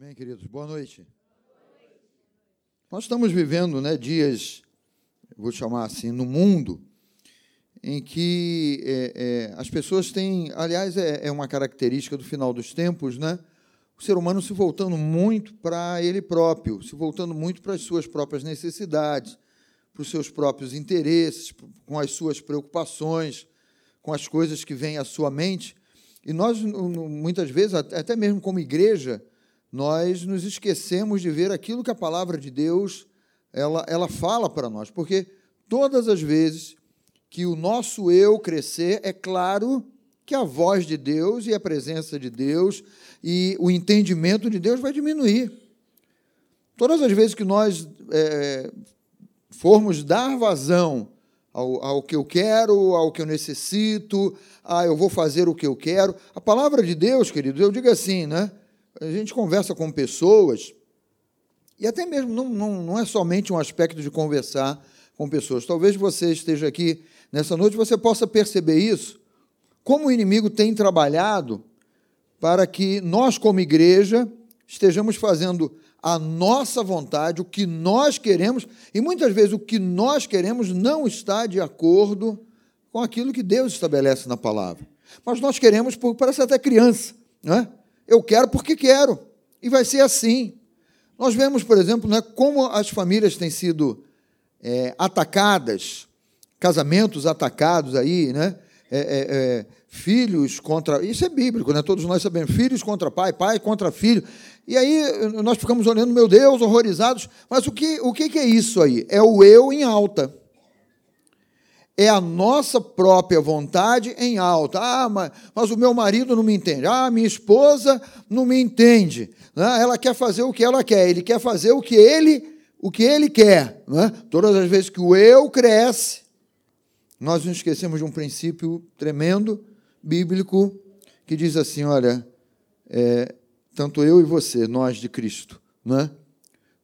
Amém, queridos. Boa noite. Nós estamos vivendo né, dias, vou chamar assim, no mundo, em que é, é, as pessoas têm, aliás, é, é, uma característica do final dos tempos, né? O ser humano se voltando muito para ele próprio, se voltando muito para as suas próprias necessidades, para os seus próprios interesses, com as suas preocupações, com as coisas que vêm à sua mente. E nós, muitas vezes, até mesmo como igreja, nós nos esquecemos de ver aquilo que a palavra de Deus ela, ela fala para nós, porque todas as vezes que o nosso eu crescer, é claro que a voz de Deus e a presença de Deus e o entendimento de Deus vai diminuir. Todas as vezes que nós é, formos dar vazão ao, ao que eu quero, ao que eu necessito, ah, eu vou fazer o que eu quero, a palavra de Deus, queridos, eu digo assim, né? A gente conversa com pessoas, e até mesmo não, não, não é somente um aspecto de conversar com pessoas. Talvez você esteja aqui nessa noite, você possa perceber isso, como o inimigo tem trabalhado para que nós, como igreja, estejamos fazendo a nossa vontade, o que nós queremos, e muitas vezes o que nós queremos não está de acordo com aquilo que Deus estabelece na palavra. Mas nós queremos, parece até criança, não é? Eu quero porque quero. E vai ser assim. Nós vemos, por exemplo, né, como as famílias têm sido é, atacadas, casamentos atacados aí, né? É, é, é, filhos contra. Isso é bíblico, né? Todos nós sabemos. Filhos contra pai, pai contra filho. E aí nós ficamos olhando, meu Deus, horrorizados. Mas o que, o que é isso aí? É o eu em alta é a nossa própria vontade em alta. Ah, mas, mas, o meu marido não me entende. Ah, minha esposa não me entende. Né? Ela quer fazer o que ela quer. Ele quer fazer o que ele, o que ele quer. Né? Todas as vezes que o eu cresce, nós nos esquecemos de um princípio tremendo, bíblico, que diz assim: olha, é, tanto eu e você, nós de Cristo, né?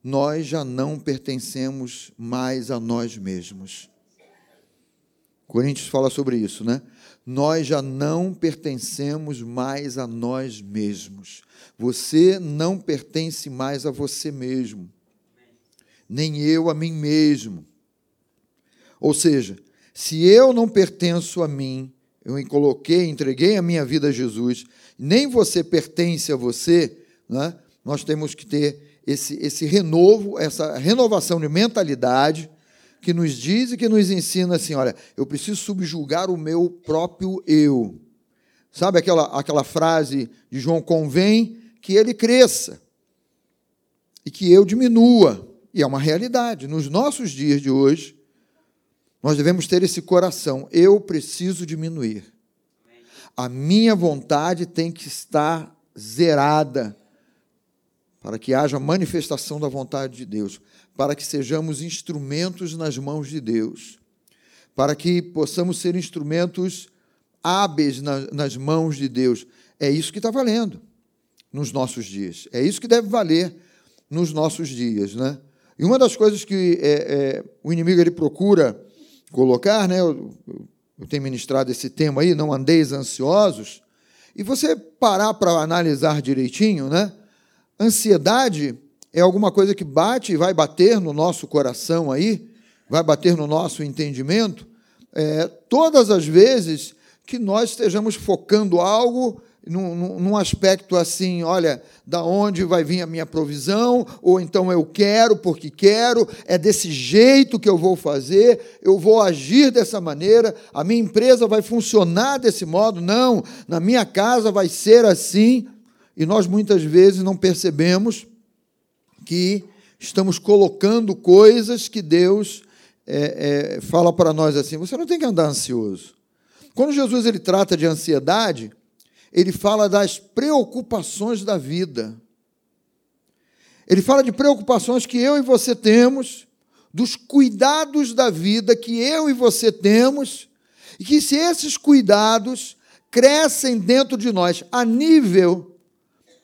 nós já não pertencemos mais a nós mesmos Coríntios fala sobre isso, né? Nós já não pertencemos mais a nós mesmos. Você não pertence mais a você mesmo. Nem eu a mim mesmo. Ou seja, se eu não pertenço a mim, eu me coloquei, entreguei a minha vida a Jesus, nem você pertence a você, né? nós temos que ter esse, esse renovo, essa renovação de mentalidade, que nos diz e que nos ensina assim: olha, eu preciso subjugar o meu próprio eu. Sabe aquela, aquela frase de João: convém que ele cresça e que eu diminua. E é uma realidade. Nos nossos dias de hoje, nós devemos ter esse coração: eu preciso diminuir. A minha vontade tem que estar zerada para que haja manifestação da vontade de Deus para que sejamos instrumentos nas mãos de Deus, para que possamos ser instrumentos hábeis nas mãos de Deus. É isso que está valendo nos nossos dias. É isso que deve valer nos nossos dias, né? E uma das coisas que é, é, o inimigo ele procura colocar, né? Eu, eu tenho ministrado esse tema aí, não andeis ansiosos. E você parar para analisar direitinho, né? Ansiedade é alguma coisa que bate e vai bater no nosso coração aí, vai bater no nosso entendimento, é, todas as vezes que nós estejamos focando algo num, num, aspecto assim, olha, da onde vai vir a minha provisão, ou então eu quero porque quero, é desse jeito que eu vou fazer, eu vou agir dessa maneira, a minha empresa vai funcionar desse modo, não, na minha casa vai ser assim, e nós muitas vezes não percebemos que estamos colocando coisas que Deus é, é, fala para nós assim: você não tem que andar ansioso. Quando Jesus ele trata de ansiedade, ele fala das preocupações da vida. Ele fala de preocupações que eu e você temos, dos cuidados da vida que eu e você temos, e que se esses cuidados crescem dentro de nós a nível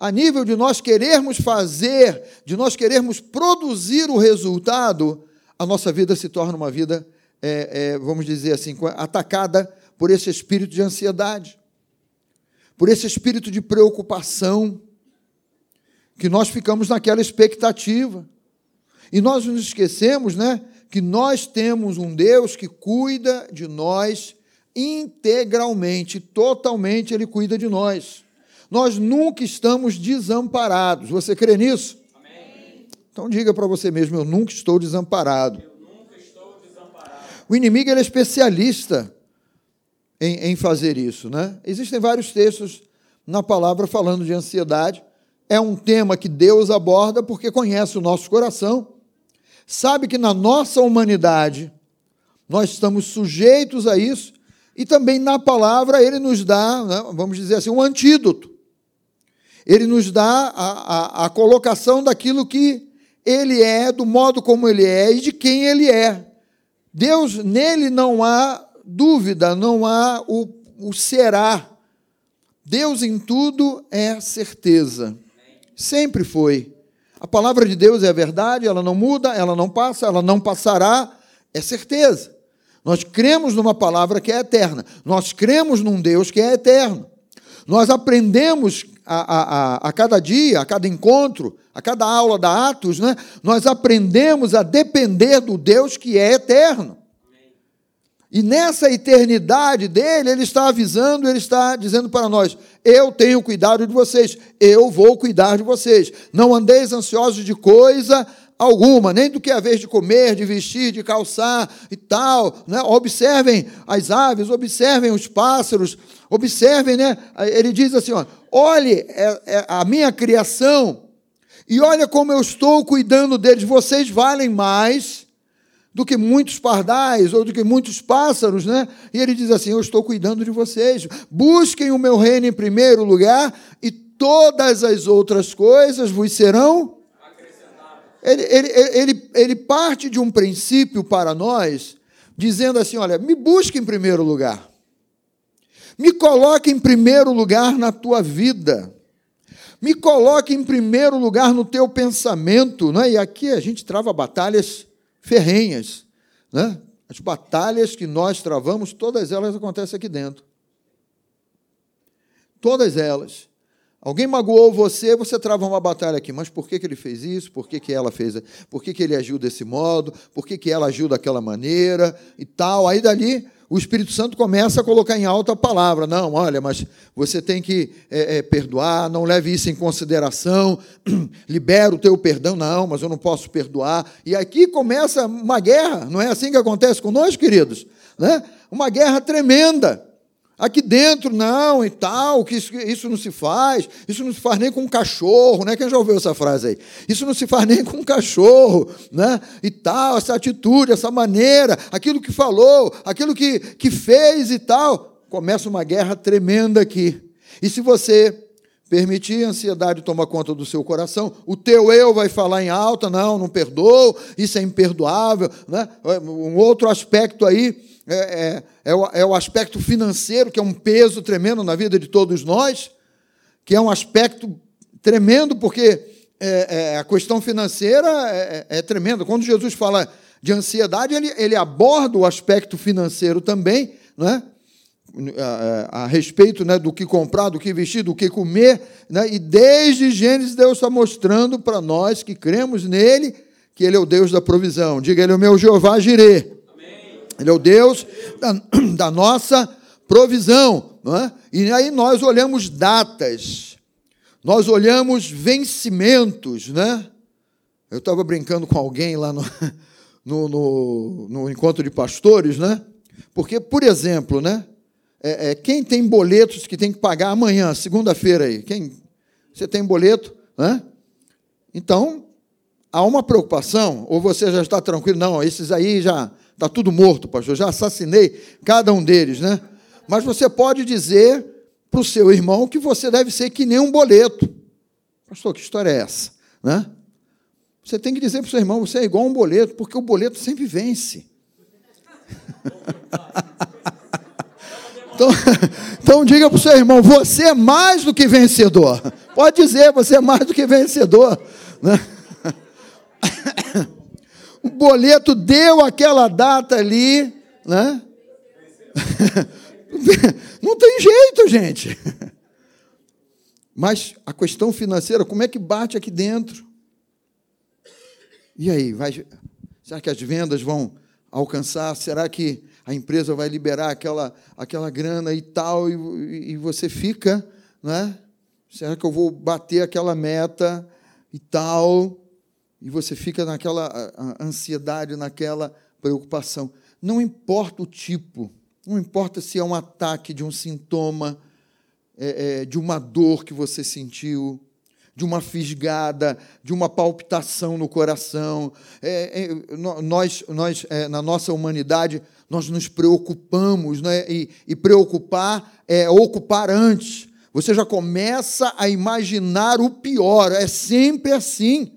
a nível de nós querermos fazer, de nós querermos produzir o resultado, a nossa vida se torna uma vida, é, é, vamos dizer assim, atacada por esse espírito de ansiedade, por esse espírito de preocupação, que nós ficamos naquela expectativa. E nós nos esquecemos, né, que nós temos um Deus que cuida de nós integralmente, totalmente, ele cuida de nós. Nós nunca estamos desamparados. Você crê nisso? Amém. Então diga para você mesmo: eu nunca estou desamparado. Eu nunca estou desamparado. O inimigo é especialista em, em fazer isso, né? Existem vários textos na palavra falando de ansiedade. É um tema que Deus aborda porque conhece o nosso coração, sabe que na nossa humanidade nós estamos sujeitos a isso, e também na palavra ele nos dá, né, vamos dizer assim, um antídoto. Ele nos dá a, a, a colocação daquilo que ele é, do modo como ele é e de quem ele é. Deus, nele não há dúvida, não há o, o será. Deus em tudo é certeza. Sempre foi. A palavra de Deus é a verdade, ela não muda, ela não passa, ela não passará, é certeza. Nós cremos numa palavra que é eterna. Nós cremos num Deus que é eterno. Nós aprendemos a, a, a, a cada dia, a cada encontro, a cada aula da Atos, né? nós aprendemos a depender do Deus que é eterno. E nessa eternidade dele, ele está avisando, ele está dizendo para nós: eu tenho cuidado de vocês, eu vou cuidar de vocês. Não andeis ansiosos de coisa alguma, nem do que é a vez de comer, de vestir, de calçar e tal. Né? Observem as aves, observem os pássaros, observem, né? Ele diz assim: ó, olhe é, é a minha criação e olha como eu estou cuidando deles. Vocês valem mais do que muitos pardais ou do que muitos pássaros, né? E ele diz assim: Eu estou cuidando de vocês. Busquem o meu reino em primeiro lugar e todas as outras coisas vos serão. Ele, ele, ele, ele parte de um princípio para nós, dizendo assim: olha, me busque em primeiro lugar, me coloque em primeiro lugar na tua vida, me coloque em primeiro lugar no teu pensamento. Né? E aqui a gente trava batalhas ferrenhas. Né? As batalhas que nós travamos, todas elas acontecem aqui dentro. Todas elas. Alguém magoou você, você trava uma batalha aqui. Mas por que, que ele fez isso? Por que, que ela fez? Por que, que ele agiu desse modo? Por que, que ela agiu daquela maneira? E tal. Aí dali o Espírito Santo começa a colocar em alta a palavra. Não, olha, mas você tem que é, é, perdoar, não leve isso em consideração, libera o teu perdão. Não, mas eu não posso perdoar. E aqui começa uma guerra, não é assim que acontece com nós, queridos? Né? Uma guerra tremenda. Aqui dentro, não, e tal, que isso, isso não se faz, isso não se faz nem com um cachorro, né? Quem já ouviu essa frase aí? Isso não se faz nem com um cachorro, né? E tal, essa atitude, essa maneira, aquilo que falou, aquilo que, que fez e tal. Começa uma guerra tremenda aqui. E se você permitir a ansiedade tomar conta do seu coração, o teu eu vai falar em alta, não, não perdoou, isso é imperdoável, né? Um outro aspecto aí é, é, é, o, é o aspecto financeiro, que é um peso tremendo na vida de todos nós, que é um aspecto tremendo, porque é, é, a questão financeira é, é, é, tremenda. Quando Jesus fala de ansiedade, ele, ele aborda o aspecto financeiro também, né? A, respeito né, do que comprar, do que vestir, do que comer, né? e desde Gênesis Deus está mostrando para nós que cremos nele, que ele é o Deus da provisão. Diga, ele é o meu Jeová Jireh. Ele é o Deus da, da nossa provisão. É? E aí nós olhamos datas, nós olhamos vencimentos. Né? Eu estava brincando com alguém lá no, no, no, no, encontro de pastores, né? porque, por exemplo, né? É, é, quem tem boletos que tem que pagar amanhã, segunda-feira aí? Quem? Você tem boleto? Né? Então, há uma preocupação, ou você já está tranquilo? Não, esses aí já Está tudo morto, pastor. Já assassinei cada um deles, né? Mas você pode dizer para o seu irmão que você deve ser que nem um boleto. Pastor, que história é essa? Né? Você tem que dizer para o seu irmão, você é igual a um boleto, porque o boleto sempre vence. então, então diga para o seu irmão, você é mais do que vencedor. Pode dizer, você é mais do que vencedor. Né? o boleto deu aquela data ali, né? Não tem jeito, gente. Mas a questão financeira, como é que bate aqui dentro? E aí, vai, será que as vendas vão alcançar? Será que a empresa vai liberar aquela, aquela grana e tal? E, e você fica, né? Será que eu vou bater aquela meta e tal? E você fica naquela ansiedade, naquela preocupação. Não importa o tipo, não importa se é um ataque de um sintoma, é, é, de uma dor que você sentiu, de uma fisgada, de uma palpitação no coração. É, é nós, nós é, na nossa humanidade, nós nos preocupamos, né? e, e preocupar é ocupar antes. Você já começa a imaginar o pior, é sempre assim.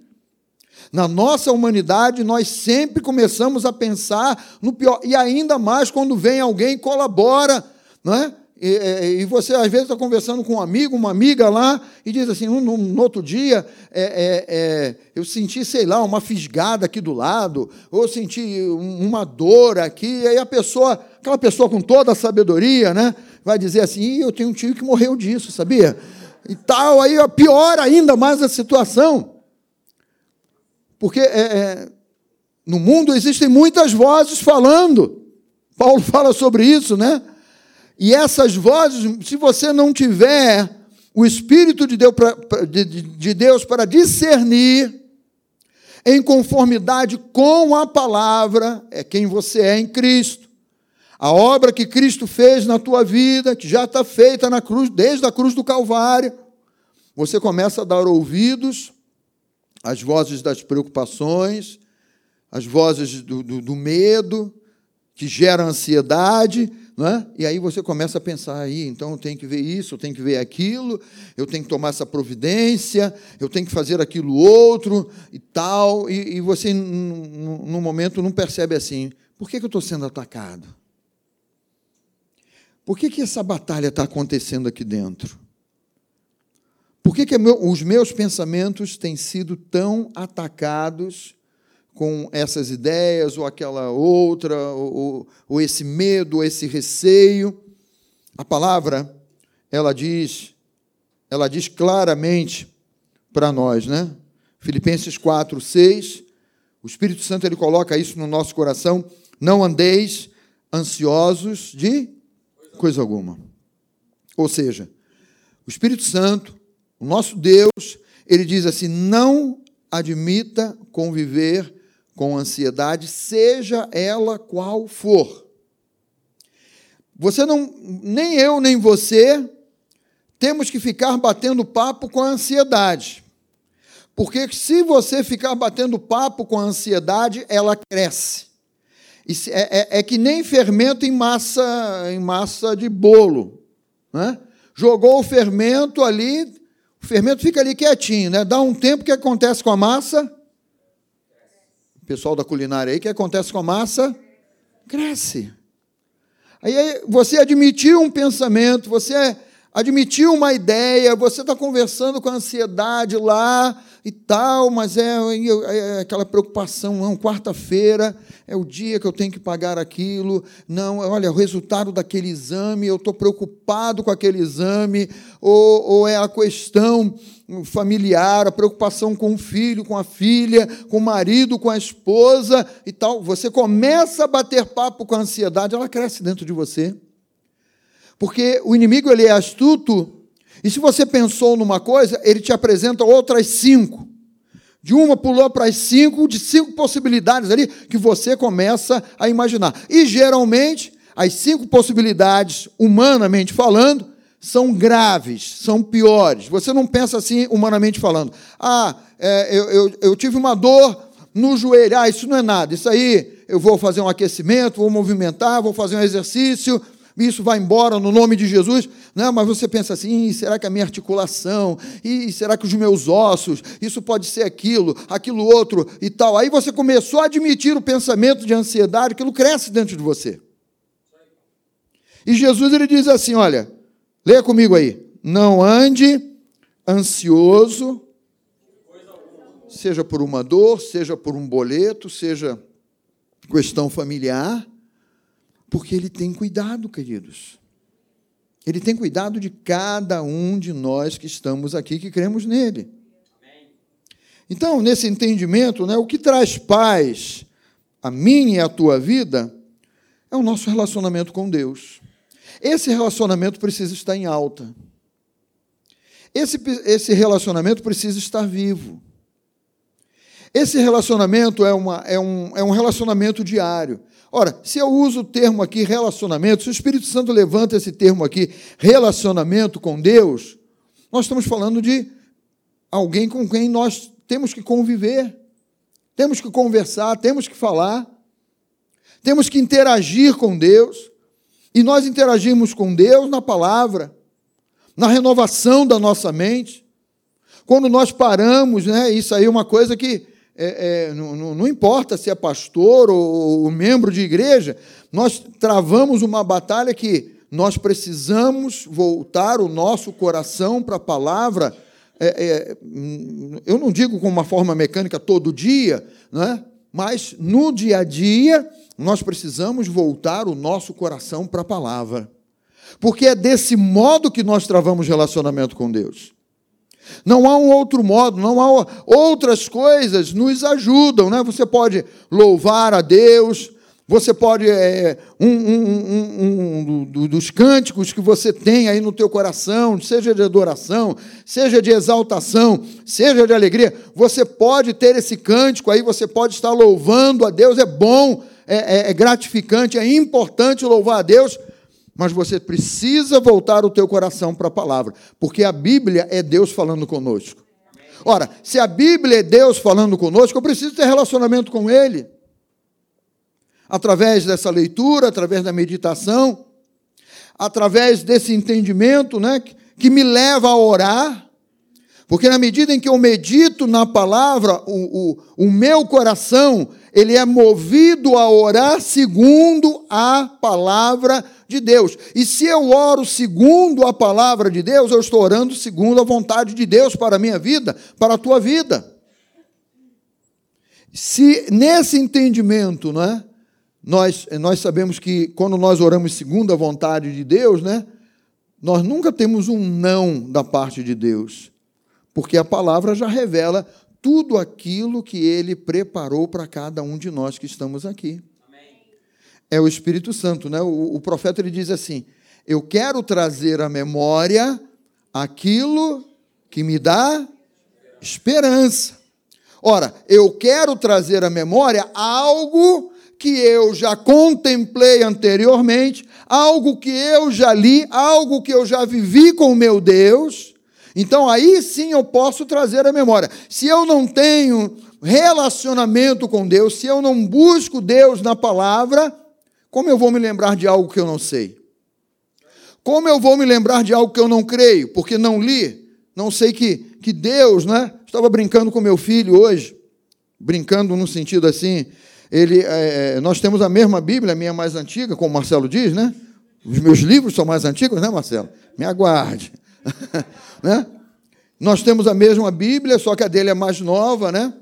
Na nossa humanidade, nós sempre começamos a pensar no pior, e ainda mais quando vem alguém e colabora, não é? E, e, você, às vezes, está conversando com um amigo, uma amiga lá, e diz assim: no, no outro dia, é, é, é, eu senti, sei lá, uma fisgada aqui do lado, ou senti uma dor aqui, e aí a pessoa, aquela pessoa com toda a sabedoria, né, vai dizer assim: eu tenho um tio que morreu disso, sabia? E tal, aí piora ainda mais a situação. Porque é, é, no mundo existem muitas vozes falando. Paulo fala sobre isso, né? E essas vozes, se você não tiver o Espírito de Deus, para, de, de Deus para discernir, em conformidade com a palavra, é quem você é em Cristo. A obra que Cristo fez na tua vida, que já está feita na cruz, desde a cruz do Calvário, você começa a dar ouvidos às vozes das preocupações, às vozes do, do, do medo, que gera ansiedade, é? E aí você começa a pensar aí, então eu tenho que ver isso, eu tenho que ver aquilo, eu tenho que tomar essa providência, eu tenho que fazer aquilo outro e tal, e, e você, no momento, não percebe assim, por que, que eu estou sendo atacado? Por que, que essa batalha está acontecendo aqui dentro? Por que, que os meus pensamentos têm sido tão atacados com essas ideias ou aquela outra, ou, ou esse medo, ou esse receio. A palavra, ela diz, ela diz claramente para nós, né? Filipenses 4, 6, o Espírito Santo ele coloca isso no nosso coração, não andeis ansiosos de coisa alguma. Ou seja, o Espírito Santo, o nosso Deus, ele diz assim: não admita conviver com ansiedade, seja ela qual for. Você não, nem eu nem você temos que ficar batendo papo com a ansiedade. Porque se você ficar batendo papo com a ansiedade, ela cresce. É, é, é, que nem fermento em massa, em massa de bolo. Né? Jogou o fermento ali, o fermento fica ali quietinho, né? dá um tempo, que acontece com a massa? Pessoal da culinária aí, o que acontece com a massa? Cresce. Aí você admitiu um pensamento, você admitiu uma ideia, você está conversando com a ansiedade lá e tal, mas é, é aquela preocupação, não, quarta-feira é o dia que eu tenho que pagar aquilo, não, olha, o resultado daquele exame, eu estou preocupado com aquele exame, ou, ou é a questão familiar, a preocupação com o filho, com a filha, com o marido, com a esposa e tal. Você começa a bater papo com a ansiedade, ela cresce dentro de você. Porque o inimigo ele é astuto, e se você pensou numa coisa, ele te apresenta outras cinco. De uma pulou para as cinco, de cinco possibilidades ali que você começa a imaginar. E geralmente, as cinco possibilidades, humanamente falando, são graves, são piores. Você não pensa assim, humanamente falando. Ah, é, eu, eu, eu tive uma dor no joelho. Ah, isso não é nada. Isso aí eu vou fazer um aquecimento, vou movimentar, vou fazer um exercício, isso vai embora no nome de Jesus. Não, mas você pensa assim: será que a minha articulação? E será que os meus ossos? Isso pode ser aquilo, aquilo outro e tal. Aí você começou a admitir o pensamento de ansiedade, aquilo cresce dentro de você. E Jesus ele diz assim: olha, Leia comigo aí. Não ande ansioso, seja por uma dor, seja por um boleto, seja questão familiar, porque ele tem cuidado, queridos. Ele tem cuidado de cada um de nós que estamos aqui, que cremos nele. Então, nesse entendimento, né, o que traz paz a minha e a tua vida é o nosso relacionamento com Deus. Esse relacionamento precisa estar em alta. Esse, esse relacionamento precisa estar vivo. Esse relacionamento é, uma, é, um, é um relacionamento diário. Ora, se eu uso o termo aqui relacionamento, se o Espírito Santo levanta esse termo aqui, relacionamento com Deus, nós estamos falando de alguém com quem nós temos que conviver, temos que conversar, temos que falar, temos que interagir com Deus, e nós interagimos com Deus na palavra, na renovação da nossa mente. Quando nós paramos, né, isso aí é uma coisa que é, é, não, não, importa se é pastor ou, ou membro de igreja, nós travamos uma batalha que nós precisamos voltar o nosso coração para a palavra. É, é, eu não digo com uma forma mecânica todo dia, né? mas no dia a dia nós precisamos voltar o nosso coração para a palavra. Porque é desse modo que nós travamos relacionamento com Deus. Não há um outro modo, não há outras coisas nos ajudam, né? Você pode louvar a Deus, você pode é, um, um, um, um, dos cânticos que você tem aí no teu coração, seja de adoração, seja de exaltação, seja de alegria, você pode ter esse cântico aí, você pode estar louvando a Deus, é bom, é, é, é gratificante, é importante louvar a Deus mas você precisa voltar o teu coração para a palavra, porque a Bíblia é Deus falando conosco. Ora, se a Bíblia é Deus falando conosco, eu preciso ter relacionamento com Ele. Através dessa leitura, através da meditação, através desse entendimento né, que me leva a orar, porque na medida em que eu medito na palavra, o, o, o meu coração ele é movido a orar segundo a palavra de Deus. E se eu oro segundo a palavra de Deus, eu estou orando segundo a vontade de Deus para a minha vida, para a tua vida. Se nesse entendimento, né, nós, nós sabemos que quando nós oramos segundo a vontade de Deus, né, nós nunca temos um não da parte de Deus, porque a palavra já revela tudo aquilo que ele preparou para cada um de nós que estamos aqui é o Espírito Santo, né? O, o profeta ele diz assim: Eu quero trazer à memória aquilo que me dá esperança. Ora, eu quero trazer à memória algo que eu já contemplei anteriormente, algo que eu já li, algo que eu já vivi com o meu Deus. Então aí sim eu posso trazer à memória. Se eu não tenho relacionamento com Deus, se eu não busco Deus na palavra, como eu vou me lembrar de algo que eu não sei? Como eu vou me lembrar de algo que eu não creio, porque não li? Não sei que, que Deus, né? Estava brincando com meu filho hoje, brincando no sentido assim. Ele, é, nós temos a mesma Bíblia, a minha mais antiga, como Marcelo diz, né? Os meus livros são mais antigos, né, Marcelo? Me aguarde. né? Nós temos a mesma Bíblia, só que a dele é mais nova, né?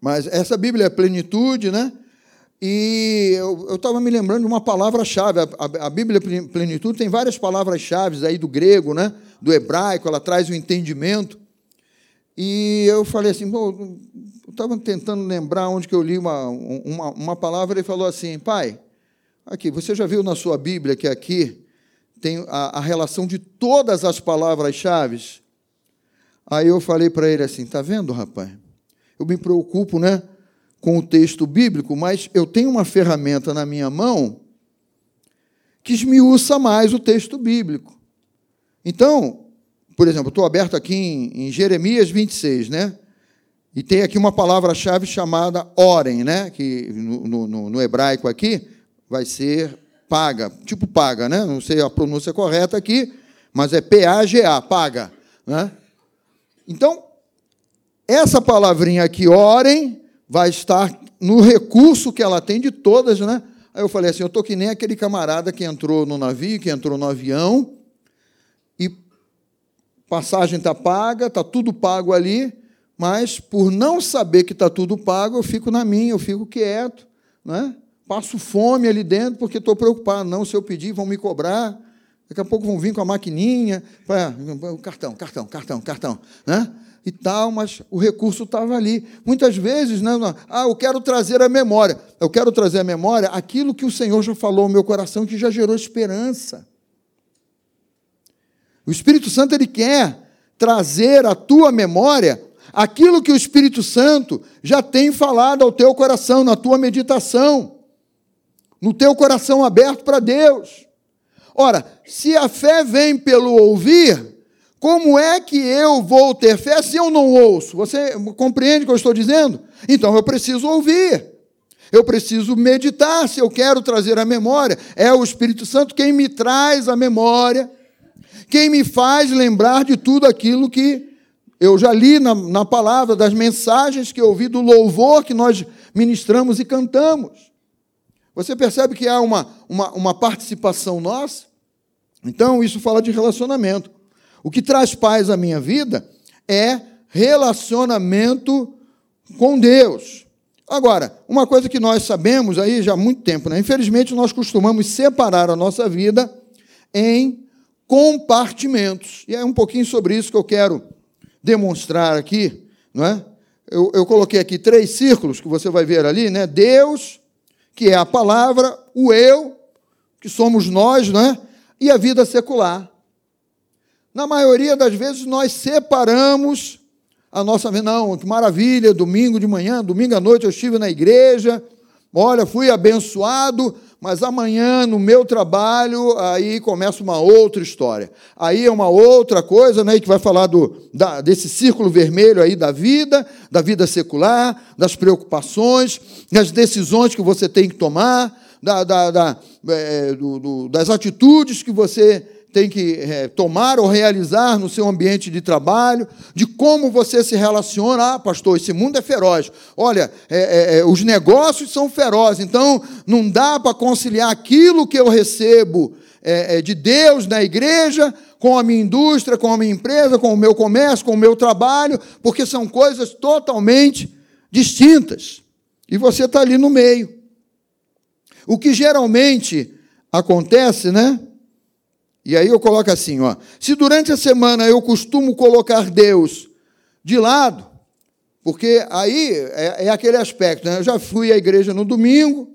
Mas essa Bíblia é plenitude, né? E eu estava me lembrando de uma palavra-chave. A, a, a, Bíblia Plenitude tem várias palavras-chave aí do grego, né? do hebraico, ela traz o entendimento. E eu falei assim, eu estava tentando lembrar onde que eu li uma, uma, uma palavra, ele falou assim, pai, aqui, você já viu na sua Bíblia que aqui tem a, a relação de todas as palavras-chave? Aí eu falei para ele assim, tá vendo, rapaz? Eu me preocupo, né? com o texto bíblico, mas eu tenho uma ferramenta na minha mão que esmiuça mais o texto bíblico. Então, por exemplo, estou aberto aqui em, em, Jeremias 26, né? E tem aqui uma palavra-chave chamada orem, né? Que no, no, no, hebraico aqui vai ser paga, tipo paga, né? Não sei a pronúncia correta aqui, mas é P-A-G-A, paga, né? Então, essa palavrinha aqui, orem, vai estar no recurso que ela tem de todas, né? Aí eu falei assim, eu estou que nem aquele camarada que entrou no navio, que entrou no avião, e passagem está paga, está tudo pago ali, mas por não saber que está tudo pago, eu fico na minha, eu fico quieto, né? Passo fome ali dentro porque estou preocupado. Não, se eu pedir, vão me cobrar. Daqui a pouco vão vir com a maquininha, para cartão, cartão, cartão, cartão, né? E tal, mas o recurso estava ali. Muitas vezes, né? Ah, eu quero trazer a memória. Eu quero trazer a memória aquilo que o Senhor já falou no meu coração, que já gerou esperança. O Espírito Santo ele quer trazer à tua memória aquilo que o Espírito Santo já tem falado ao teu coração, na tua meditação, no teu coração aberto para Deus. Ora, se a fé vem pelo ouvir, como é que eu vou ter fé se eu não ouço? Você compreende o que eu estou dizendo? Então eu preciso ouvir. Eu preciso meditar se eu quero trazer a memória. É o Espírito Santo quem me traz a memória, quem me faz lembrar de tudo aquilo que eu já li na, na palavra, das mensagens que eu ouvi, do louvor que nós ministramos e cantamos. Você percebe que há uma, uma, uma participação nossa? Então, isso fala de relacionamento. O que traz paz à minha vida é relacionamento com Deus. Agora, uma coisa que nós sabemos aí já há muito tempo, né? infelizmente nós costumamos separar a nossa vida em compartimentos. E é um pouquinho sobre isso que eu quero demonstrar aqui. Não é? eu, eu coloquei aqui três círculos que você vai ver ali, né? Deus, que é a palavra, o eu, que somos nós, né? e a vida secular. Na maioria das vezes nós separamos a nossa vida. Não, que maravilha, domingo de manhã, domingo à noite eu estive na igreja, olha, fui abençoado, mas amanhã no meu trabalho, aí começa uma outra história. Aí é uma outra coisa, né, que vai falar do, da, desse círculo vermelho aí da vida, da vida secular, das preocupações, das decisões que você tem que tomar, da, da, da é, do, do, das atitudes que você tem que é, tomar ou realizar no seu ambiente de trabalho, de como você se relaciona. Ah, pastor, esse mundo é feroz. Olha, é, é, é os negócios são ferozes, então não dá para conciliar aquilo que eu recebo é, é, de Deus na igreja com a minha indústria, com a minha empresa, com o meu comércio, com o meu trabalho, porque são coisas totalmente distintas. E você está ali no meio. O que geralmente acontece, né? E aí eu coloco assim, ó. Se durante a semana eu costumo colocar Deus de lado, porque aí é, é aquele aspecto, né? Eu já fui à igreja no domingo,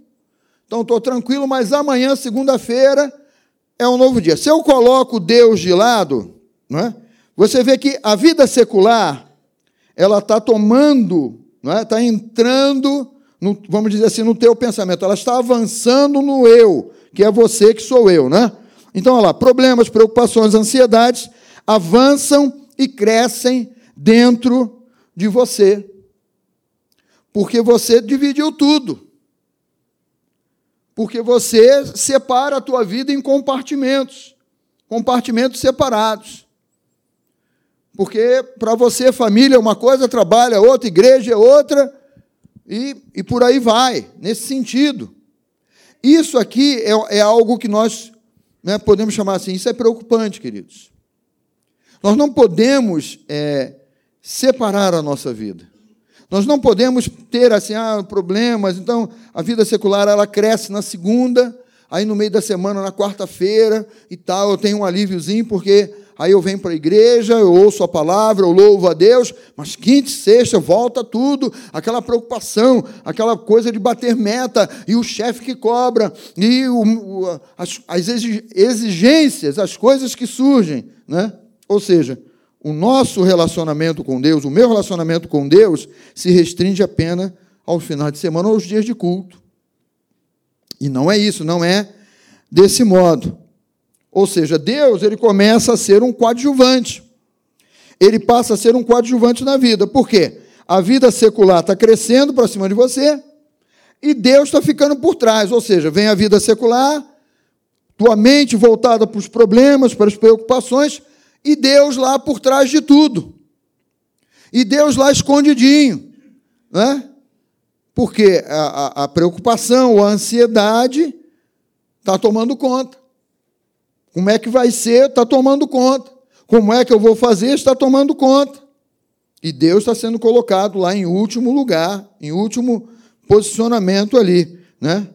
então estou tranquilo, mas amanhã, segunda-feira, é um novo dia. Se eu coloco Deus de lado, não é? você vê que a vida secular ela está tomando, não é? Está entrando, no, vamos dizer assim, no teu pensamento. Ela está avançando no eu, que é você que sou eu, né? Então, olha lá, problemas, preocupações, ansiedades avançam e crescem dentro de você. Porque você dividiu tudo. Porque você separa a tua vida em compartimentos, compartimentos separados. Porque para você família é uma coisa, trabalho é outra, igreja é outra, e, e por aí vai, nesse sentido. Isso aqui é, é algo que nós né, podemos chamar assim, isso é preocupante, queridos. Nós não podemos é, separar a nossa vida. Nós não podemos ter assim, ah, problemas. Então, a vida secular ela cresce na segunda, aí no meio da semana, na quarta-feira e tal, eu tenho um alíviozinho, porque aí eu venho para a igreja, eu ouço a palavra, eu louvo a Deus, mas quinta e sexta volta tudo, aquela preocupação, aquela coisa de bater meta, e o chefe que cobra, e o, as, as exigências, as coisas que surgem. Né? Ou seja, o nosso relacionamento com Deus, o meu relacionamento com Deus, se restringe apenas aos finais de semana ou aos dias de culto. E não é isso, não é desse modo. Ou seja, Deus ele começa a ser um coadjuvante. Ele passa a ser um coadjuvante na vida. Por quê? A vida secular está crescendo para cima de você e Deus está ficando por trás. Ou seja, vem a vida secular, tua mente voltada para os problemas, para as preocupações, e Deus lá por trás de tudo. E Deus lá escondidinho. Né? Porque a, a, a preocupação a ansiedade está tomando conta. Como é que vai ser? Está tomando conta. Como é que eu vou fazer? Está tomando conta. E Deus está sendo colocado lá em último lugar, em último posicionamento ali, né?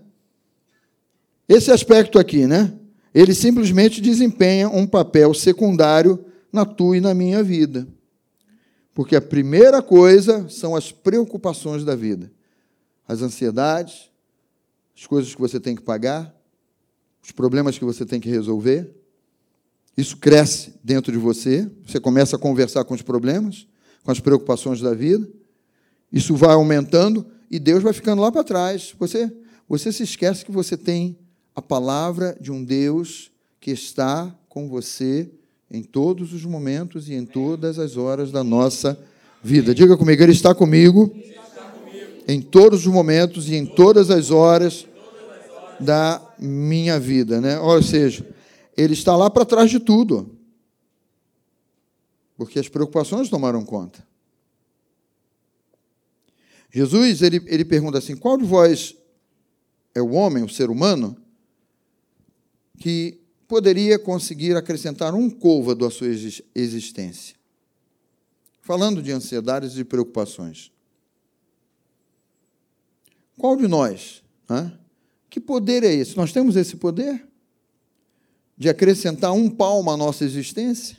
Esse aspecto aqui, né? ele simplesmente desempenha um papel secundário na tua e na minha vida. Porque a primeira coisa são as preocupações da vida, as ansiedades, as coisas que você tem que pagar, os problemas que você tem que resolver. Isso cresce dentro de você, você começa a conversar com os problemas, com as preocupações da vida. Isso vai aumentando e Deus vai ficando lá para trás. Você, você se esquece que você tem a palavra de um Deus que está com você em todos os momentos e em todas as horas da nossa vida. Diga comigo, Ele está comigo, em todos os momentos e em todas as horas da minha vida. Né? Ou seja, Ele está lá para trás de tudo. Porque as preocupações tomaram conta. Jesus ele, ele pergunta assim: qual de vós é o homem, o ser humano, que poderia conseguir acrescentar um côvado à sua existência? Falando de ansiedades e preocupações. Qual de nós? Né? Que poder é esse? Nós temos esse poder? De acrescentar um palmo à nossa existência?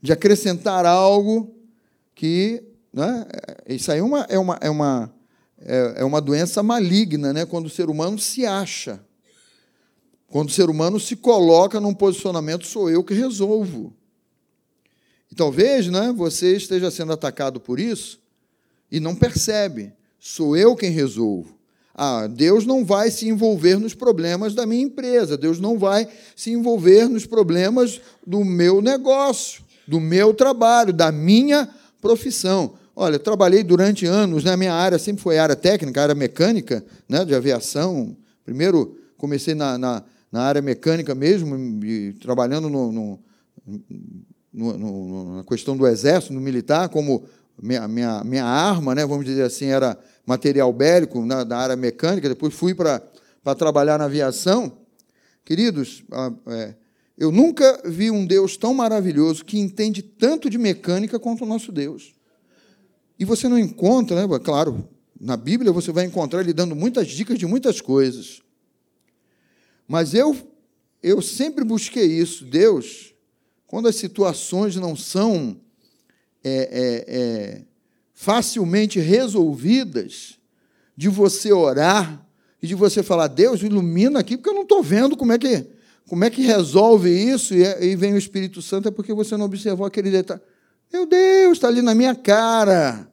De acrescentar algo que né? Isso aí é uma, é, uma, é, uma, é, é uma doença maligna, né? quando o ser humano se acha. Quando o ser humano se coloca num posicionamento, sou eu que resolvo. E talvez né, você esteja sendo atacado por isso e não percebe. Sou eu quem resolvo. Ah, Deus não vai se envolver nos problemas da minha empresa, Deus não vai se envolver nos problemas do meu negócio, do meu trabalho, da minha profissão. Olha, trabalhei durante anos, né? minha área sempre foi área técnica, área mecânica, né? de aviação. Primeiro comecei na, na, na área mecânica mesmo, e, trabalhando no, no, no, na questão do exército, no militar, como minha, minha, minha arma, né? vamos dizer assim, era material bélico na, da área mecânica. Depois fui para trabalhar na aviação. Queridos, é, eu nunca vi um Deus tão maravilhoso que entende tanto de mecânica quanto o nosso Deus. E você não encontra, né? claro, na Bíblia você vai encontrar ele dando muitas dicas de muitas coisas. Mas eu, eu sempre busquei isso. Deus, quando as situações não são é, é, é, facilmente resolvidas, de você orar e de você falar, Deus, ilumina aqui, porque eu não estou vendo como é que, como é que resolve isso, e, e vem o Espírito Santo, é porque você não observou aquele detalhe. Meu Deus, está ali na minha cara.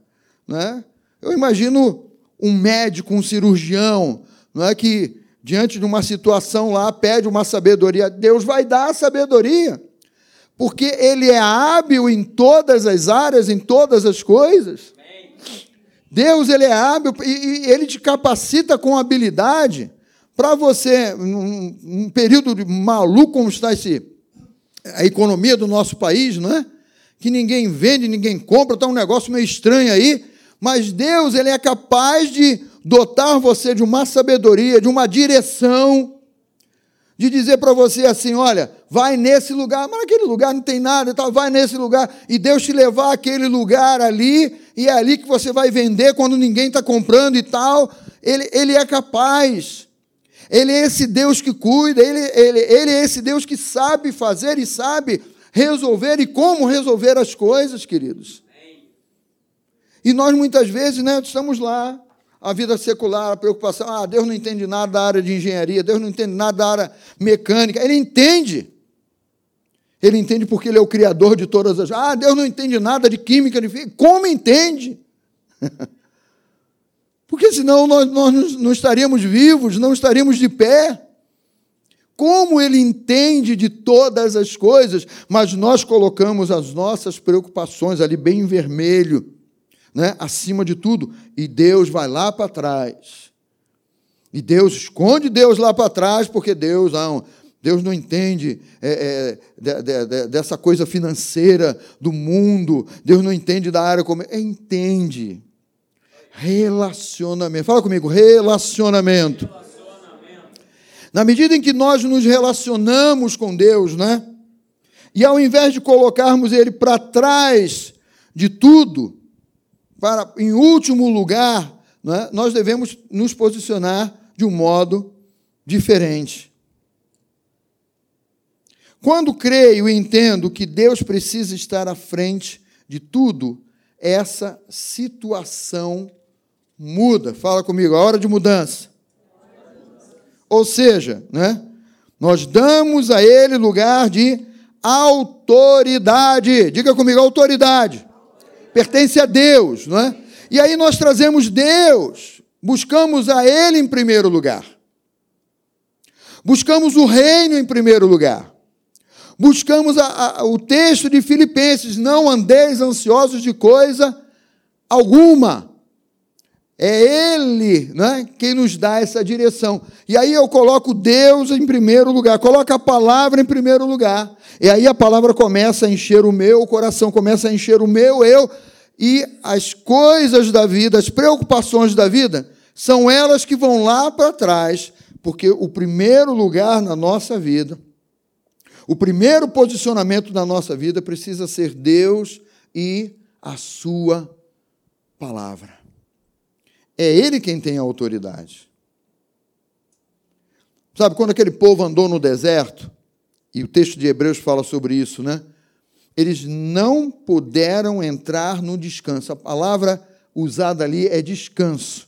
Né? Eu imagino um médico, um cirurgião, não é que diante de uma situação lá pede uma sabedoria, Deus vai dar a sabedoria, porque Ele é hábil em todas as áreas, em todas as coisas. Deus ele é hábil e, Ele te capacita com habilidade para você, num, num período maluco como está esse, a economia do nosso país, não é? Que ninguém vende, ninguém compra, está um negócio meio estranho aí mas Deus ele é capaz de dotar você de uma sabedoria, de uma direção, de dizer para você assim: olha, vai nesse lugar, mas naquele lugar não tem nada, tal, vai nesse lugar, e Deus te levar àquele lugar ali, e é ali que você vai vender quando ninguém está comprando e tal. Ele, ele é capaz. Ele é esse Deus que cuida, ele, ele, ele é esse Deus que sabe fazer e sabe resolver e como resolver as coisas, queridos. E nós muitas vezes né, estamos lá, a vida secular, a preocupação, ah, Deus não entende nada da área de engenharia, Deus não entende nada da área mecânica. Ele entende. Ele entende porque ele é o criador de todas as. Ah, Deus não entende nada de química, de. Como entende? porque senão nós, nós não estaríamos vivos, não estaríamos de pé. Como ele entende de todas as coisas, mas nós colocamos as nossas preocupações ali bem em vermelho né, acima de tudo, e Deus vai lá para trás. E Deus esconde Deus lá para trás, porque Deus não, Deus não entende é, é, de, de, dessa coisa financeira do mundo, Deus não entende da área como. É, entende. Relacionamento. Fala comigo, relacionamento. relacionamento. Na medida em que nós nos relacionamos com Deus, né? E ao invés de colocarmos Ele para trás de tudo, para, em último lugar, é? nós devemos nos posicionar de um modo diferente. Quando creio e entendo que Deus precisa estar à frente de tudo, essa situação muda. Fala comigo, a hora de mudança. Ou seja, né, nós damos a ele lugar de autoridade. Diga comigo, autoridade. Pertence a Deus, não é? E aí nós trazemos Deus, buscamos a ele em primeiro lugar. Buscamos o reino em primeiro lugar. Buscamos a, a, o texto de Filipenses: não andeis ansiosos de coisa alguma. É Ele né, quem nos dá essa direção. E aí eu coloco Deus em primeiro lugar, coloco a palavra em primeiro lugar. E aí a palavra começa a encher o meu, coração começa a encher o meu, eu, e as coisas da vida, as preocupações da vida, são elas que vão lá para trás, porque o primeiro lugar na nossa vida, o primeiro posicionamento na nossa vida precisa ser Deus e a Sua palavra. É Ele quem tem a autoridade. Sabe, quando aquele povo andou no deserto, e o texto de Hebreus fala sobre isso, né? Eles não puderam entrar no descanso. A palavra usada ali é descanso.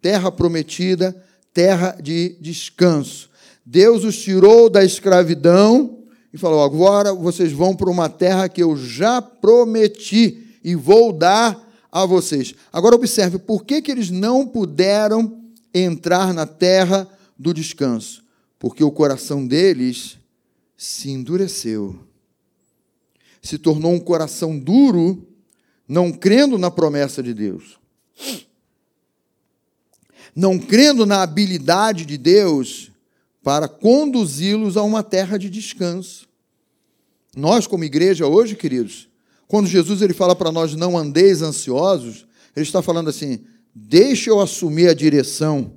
Terra prometida, terra de descanso. Deus os tirou da escravidão e falou: agora vocês vão para uma terra que eu já prometi e vou dar a vocês. Agora observe, por que, que eles não puderam entrar na terra do descanso? Porque o coração deles se endureceu. Se tornou um coração duro, não crendo na promessa de Deus. Não crendo na habilidade de Deus para conduzi-los a uma terra de descanso. Nós, como igreja, hoje, queridos, quando Jesus ele fala para nós não andeis ansiosos, ele está falando assim: deixe eu assumir a direção,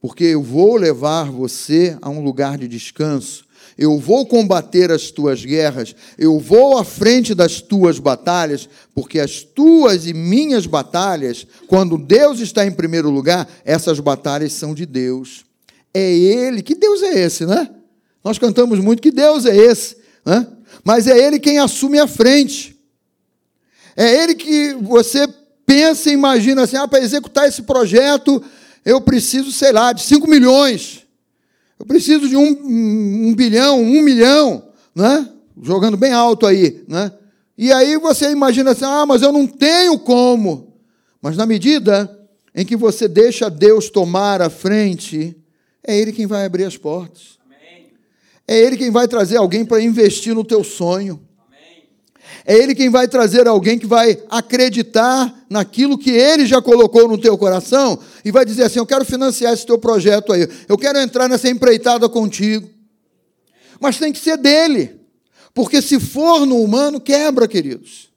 porque eu vou levar você a um lugar de descanso. Eu vou combater as tuas guerras, eu vou à frente das tuas batalhas, porque as tuas e minhas batalhas, quando Deus está em primeiro lugar, essas batalhas são de Deus. É Ele. Que Deus é esse, né? Nós cantamos muito que Deus é esse, né? Mas é Ele quem assume a frente. É Ele que você pensa e imagina assim: ah, para executar esse projeto, eu preciso, sei lá, de 5 milhões. Eu preciso de um, um bilhão, um milhão, né? jogando bem alto aí. Né? E aí você imagina assim: ah, mas eu não tenho como. Mas na medida em que você deixa Deus tomar a frente, é Ele quem vai abrir as portas. Amém. É Ele quem vai trazer alguém para investir no teu sonho. É Ele quem vai trazer alguém que vai acreditar naquilo que Ele já colocou no teu coração e vai dizer assim: Eu quero financiar esse teu projeto aí, eu quero entrar nessa empreitada contigo. Mas tem que ser dele, porque se for no humano, quebra, queridos.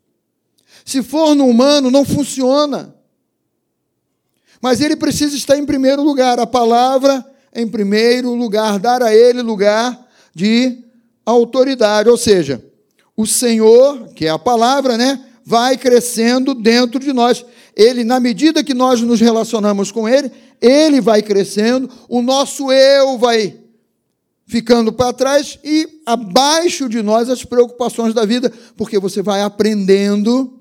Se for no humano, não funciona. Mas ele precisa estar em primeiro lugar. A palavra em primeiro lugar, dar a ele lugar de autoridade. Ou seja, o Senhor, que é a palavra, né, vai crescendo dentro de nós. Ele, na medida que nós nos relacionamos com Ele, Ele vai crescendo, o nosso eu vai ficando para trás e abaixo de nós as preocupações da vida, porque você vai aprendendo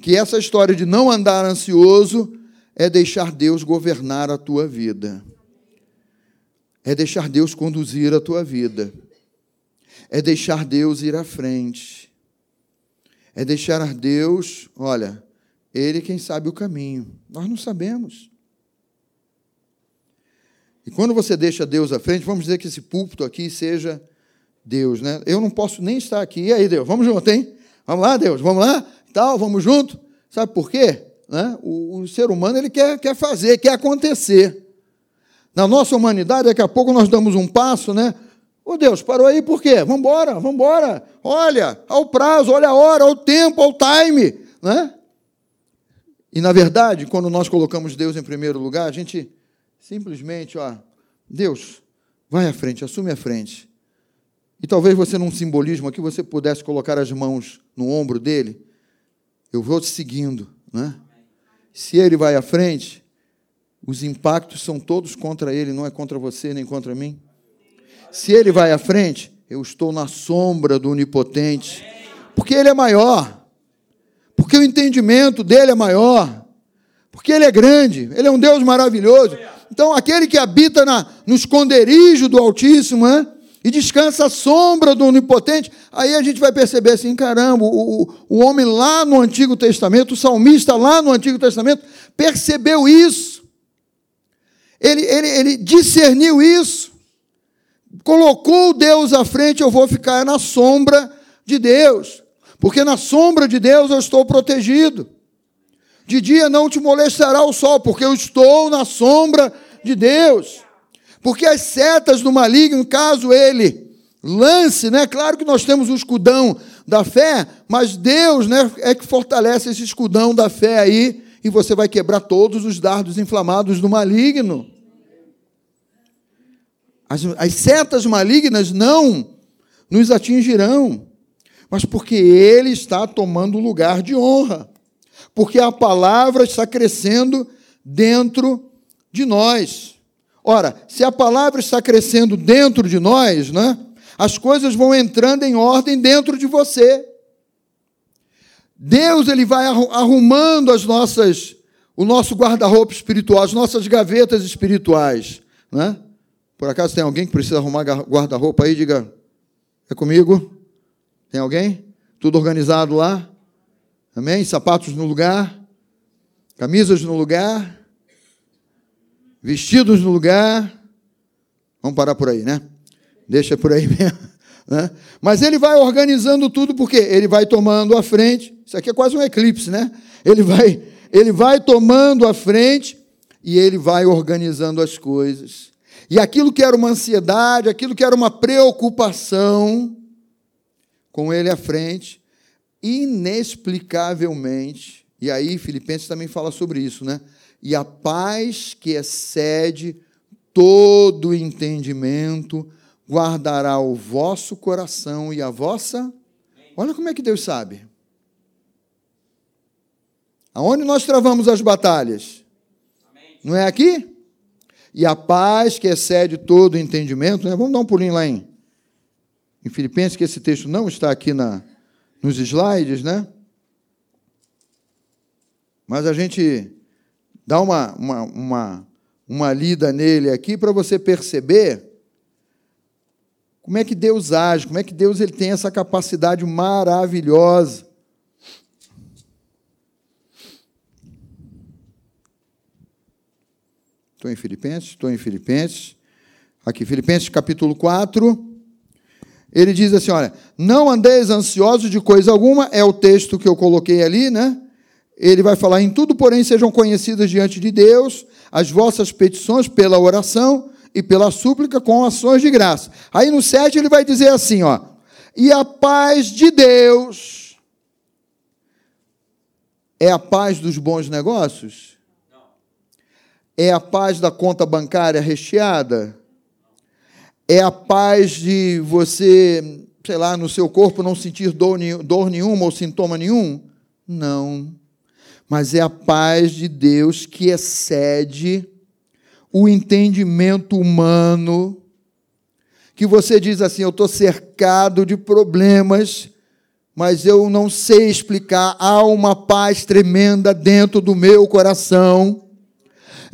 que essa história de não andar ansioso é deixar Deus governar a tua vida é deixar Deus conduzir a tua vida, é deixar Deus ir à frente, é deixar Deus, olha, Ele quem sabe o caminho, nós não sabemos. E quando você deixa Deus à frente, vamos dizer que esse púlpito aqui seja Deus, né? Eu não posso nem estar aqui. E aí, Deus, vamos junto, hein? Vamos lá, Deus, vamos lá? Tal, vamos junto? Sabe por quê? Né? O, o ser humano ele quer, quer fazer, quer acontecer. Na nossa humanidade, daqui a pouco nós damos um passo, né? Ô oh, Deus, parou aí por quê? Vamos embora. Olha, ao prazo, olha a hora, ao tempo, ao time, né? E na verdade, quando nós colocamos Deus em primeiro lugar, a gente simplesmente, ó, Deus, vai à frente, assume a frente. E talvez você, num simbolismo aqui, você pudesse colocar as mãos no ombro dele. Eu vou te seguindo, né? Se ele vai à frente, os impactos são todos contra ele, não é contra você nem contra mim. Se ele vai à frente, Eu estou na sombra do Onipotente. Porque Ele é maior. Porque o entendimento dele é maior. Porque Ele é grande. Ele é um Deus maravilhoso. Então, aquele que habita na, no esconderijo do Altíssimo, e descansa à sombra do Onipotente, aí a gente vai perceber assim: caramba, o, o homem lá no Antigo Testamento, o salmista lá no Antigo Testamento, percebeu isso. Ele, ele, ele discerniu isso, colocou Deus à frente, eu vou ficar na sombra de Deus, porque na sombra de Deus eu estou protegido. De dia não te molestará o sol, porque eu estou na sombra de Deus. Porque as setas do maligno, caso ele lance, né? Claro que nós temos o escudão da fé, mas Deus, né, é que fortalece esse escudão da fé aí, e você vai quebrar todos os dardos inflamados do maligno. As, as setas malignas não nos atingirão, mas porque ele está tomando lugar de honra, porque a palavra está crescendo dentro de nós. Ora, se a palavra está crescendo dentro de nós, né, as coisas vão entrando em ordem dentro de você. Deus ele vai arrumando as nossas, o nosso guarda-roupa espiritual, as nossas gavetas espirituais, né? Por acaso tem alguém que precisa arrumar guarda-roupa aí? Diga, é comigo? Tem alguém? Tudo organizado lá? Amém? Sapatos no lugar? Camisas no lugar? vestidos no lugar. Vamos parar por aí, né? Deixa por aí mesmo. Né? Mas ele vai organizando tudo, porque ele vai tomando a frente. Isso aqui é quase um eclipse, né? Ele vai, ele vai tomando a frente e ele vai organizando as coisas. E aquilo que era uma ansiedade, aquilo que era uma preocupação, com ele à frente, inexplicavelmente, e aí Filipenses também fala sobre isso, né? e a paz que excede todo entendimento guardará o vosso coração e a vossa. Olha como é que Deus sabe. Aonde nós travamos as batalhas? Não é aqui? E a paz que excede todo entendimento, né? Vamos dar um pulinho lá em, em Filipenses, que esse texto não está aqui na, nos slides, né? Mas a gente Dá uma, uma, uma, uma lida nele aqui para você perceber como é que Deus age, como é que Deus ele tem essa capacidade maravilhosa. Estou em Filipenses, estou em Filipenses. Aqui, Filipenses capítulo 4. Ele diz assim: olha, não andeis ansiosos de coisa alguma, é o texto que eu coloquei ali, né? Ele vai falar: em tudo, porém, sejam conhecidas diante de Deus as vossas petições pela oração e pela súplica com ações de graça. Aí no 7 ele vai dizer assim: ó, e a paz de Deus é a paz dos bons negócios? É a paz da conta bancária recheada? É a paz de você, sei lá, no seu corpo não sentir dor, dor nenhuma ou sintoma nenhum? Não mas é a paz de Deus que excede o entendimento humano. Que você diz assim: eu estou cercado de problemas, mas eu não sei explicar. Há uma paz tremenda dentro do meu coração.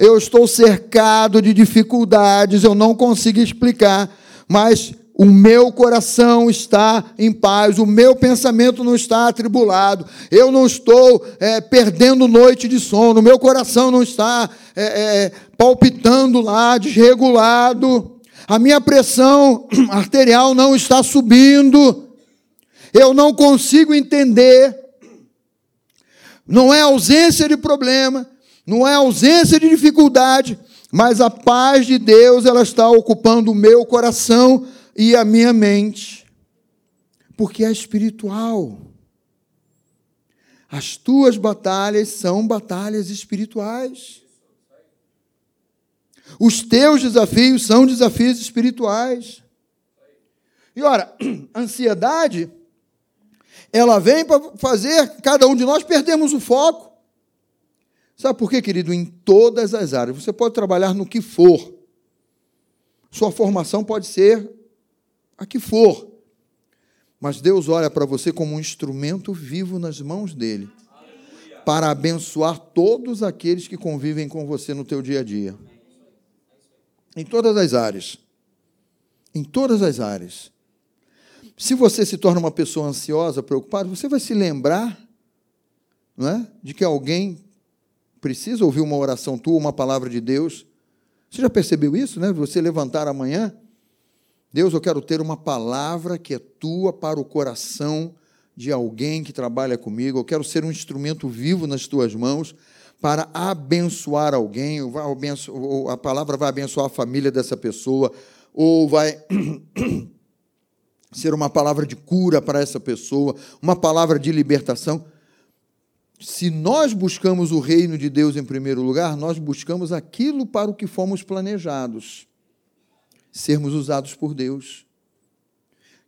Eu estou cercado de dificuldades, eu não consigo explicar, mas o meu coração está em paz, o meu pensamento não está atribulado, eu não estou é, perdendo noite de sono, o meu coração não está é, é, palpitando lá, desregulado, a minha pressão arterial não está subindo, eu não consigo entender, não é ausência de problema, não é ausência de dificuldade, mas a paz de Deus ela está ocupando o meu coração e a minha mente, porque é espiritual. As tuas batalhas são batalhas espirituais. Os teus desafios são desafios espirituais. E ora, ansiedade, ela vem para fazer cada um de nós perdermos o foco. Sabe por quê, querido? Em todas as áreas. Você pode trabalhar no que for. Sua formação pode ser a que for. Mas Deus olha para você como um instrumento vivo nas mãos dele para abençoar todos aqueles que convivem com você no teu dia a dia. Em todas as áreas. Em todas as áreas. Se você se torna uma pessoa ansiosa, preocupada, você vai se lembrar não é, de que alguém precisa ouvir uma oração tua, uma palavra de Deus. Você já percebeu isso, né? Você levantar amanhã, Deus, eu quero ter uma palavra que é tua para o coração de alguém que trabalha comigo, eu quero ser um instrumento vivo nas tuas mãos para abençoar alguém, ou a palavra vai abençoar a família dessa pessoa, ou vai ser uma palavra de cura para essa pessoa, uma palavra de libertação. Se nós buscamos o reino de Deus em primeiro lugar, nós buscamos aquilo para o que fomos planejados sermos usados por Deus.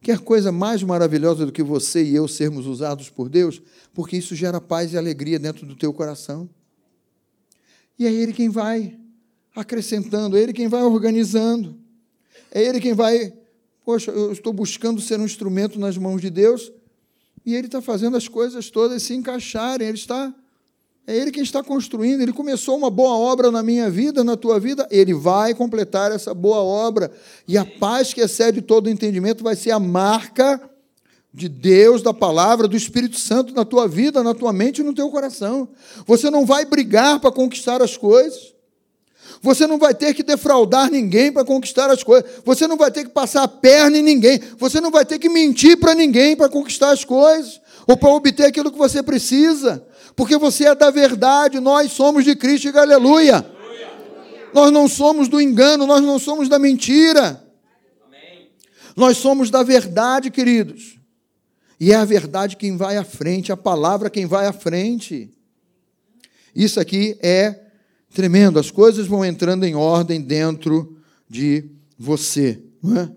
Quer coisa mais maravilhosa do que você e eu sermos usados por Deus? Porque isso gera paz e alegria dentro do teu coração. E é Ele quem vai acrescentando, é Ele quem vai organizando, é Ele quem vai. Poxa, eu estou buscando ser um instrumento nas mãos de Deus e Ele está fazendo as coisas todas se encaixarem, Ele está é Ele quem está construindo. Ele começou uma boa obra na minha vida, na tua vida. Ele vai completar essa boa obra. E a paz que excede todo o entendimento vai ser a marca de Deus, da palavra, do Espírito Santo na tua vida, na tua mente e no teu coração. Você não vai brigar para conquistar as coisas. Você não vai ter que defraudar ninguém para conquistar as coisas. Você não vai ter que passar a perna em ninguém. Você não vai ter que mentir para ninguém para conquistar as coisas ou para obter aquilo que você precisa porque você é da verdade, nós somos de Cristo, e aleluia. aleluia. Nós não somos do engano, nós não somos da mentira. Nós somos da verdade, queridos. E é a verdade quem vai à frente, a palavra quem vai à frente. Isso aqui é tremendo, as coisas vão entrando em ordem dentro de você. É?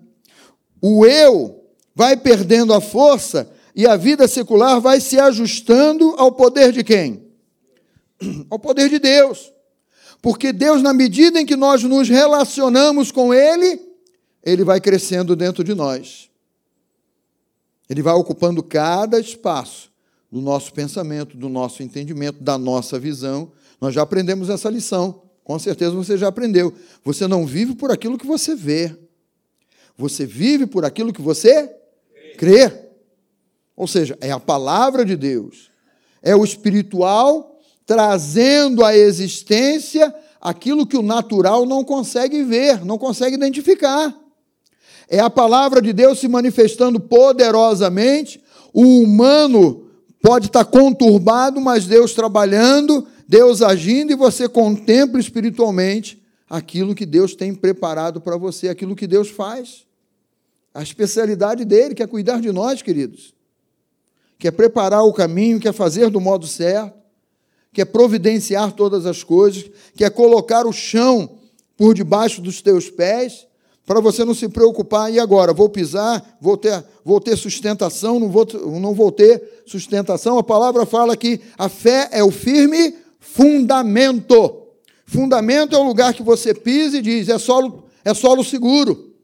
O eu vai perdendo a força e a vida secular vai se ajustando ao poder de quem? Ao poder de Deus. Porque Deus, na medida em que nós nos relacionamos com Ele, Ele vai crescendo dentro de nós. Ele vai ocupando cada espaço do nosso pensamento, do nosso entendimento, da nossa visão. Nós já aprendemos essa lição. Com certeza você já aprendeu. Você não vive por aquilo que você vê. Você vive por aquilo que você crê. Ou seja, é a palavra de Deus. É o espiritual trazendo à existência aquilo que o natural não consegue ver, não consegue identificar. É a palavra de Deus se manifestando poderosamente. O humano pode estar conturbado, mas Deus trabalhando, Deus agindo, e você contempla espiritualmente aquilo que Deus tem preparado para você, aquilo que Deus faz. A especialidade dele, que é cuidar de nós, queridos quer preparar o caminho, quer fazer do modo certo, quer providenciar todas as coisas, quer colocar o chão por debaixo dos teus pés, para você não se preocupar, e agora? Vou pisar, vou ter, vou ter sustentação, não vou, não vou ter sustentação. A palavra fala que a fé é o firme fundamento. Fundamento é o lugar que você pisa e diz, é solo, é solo seguro.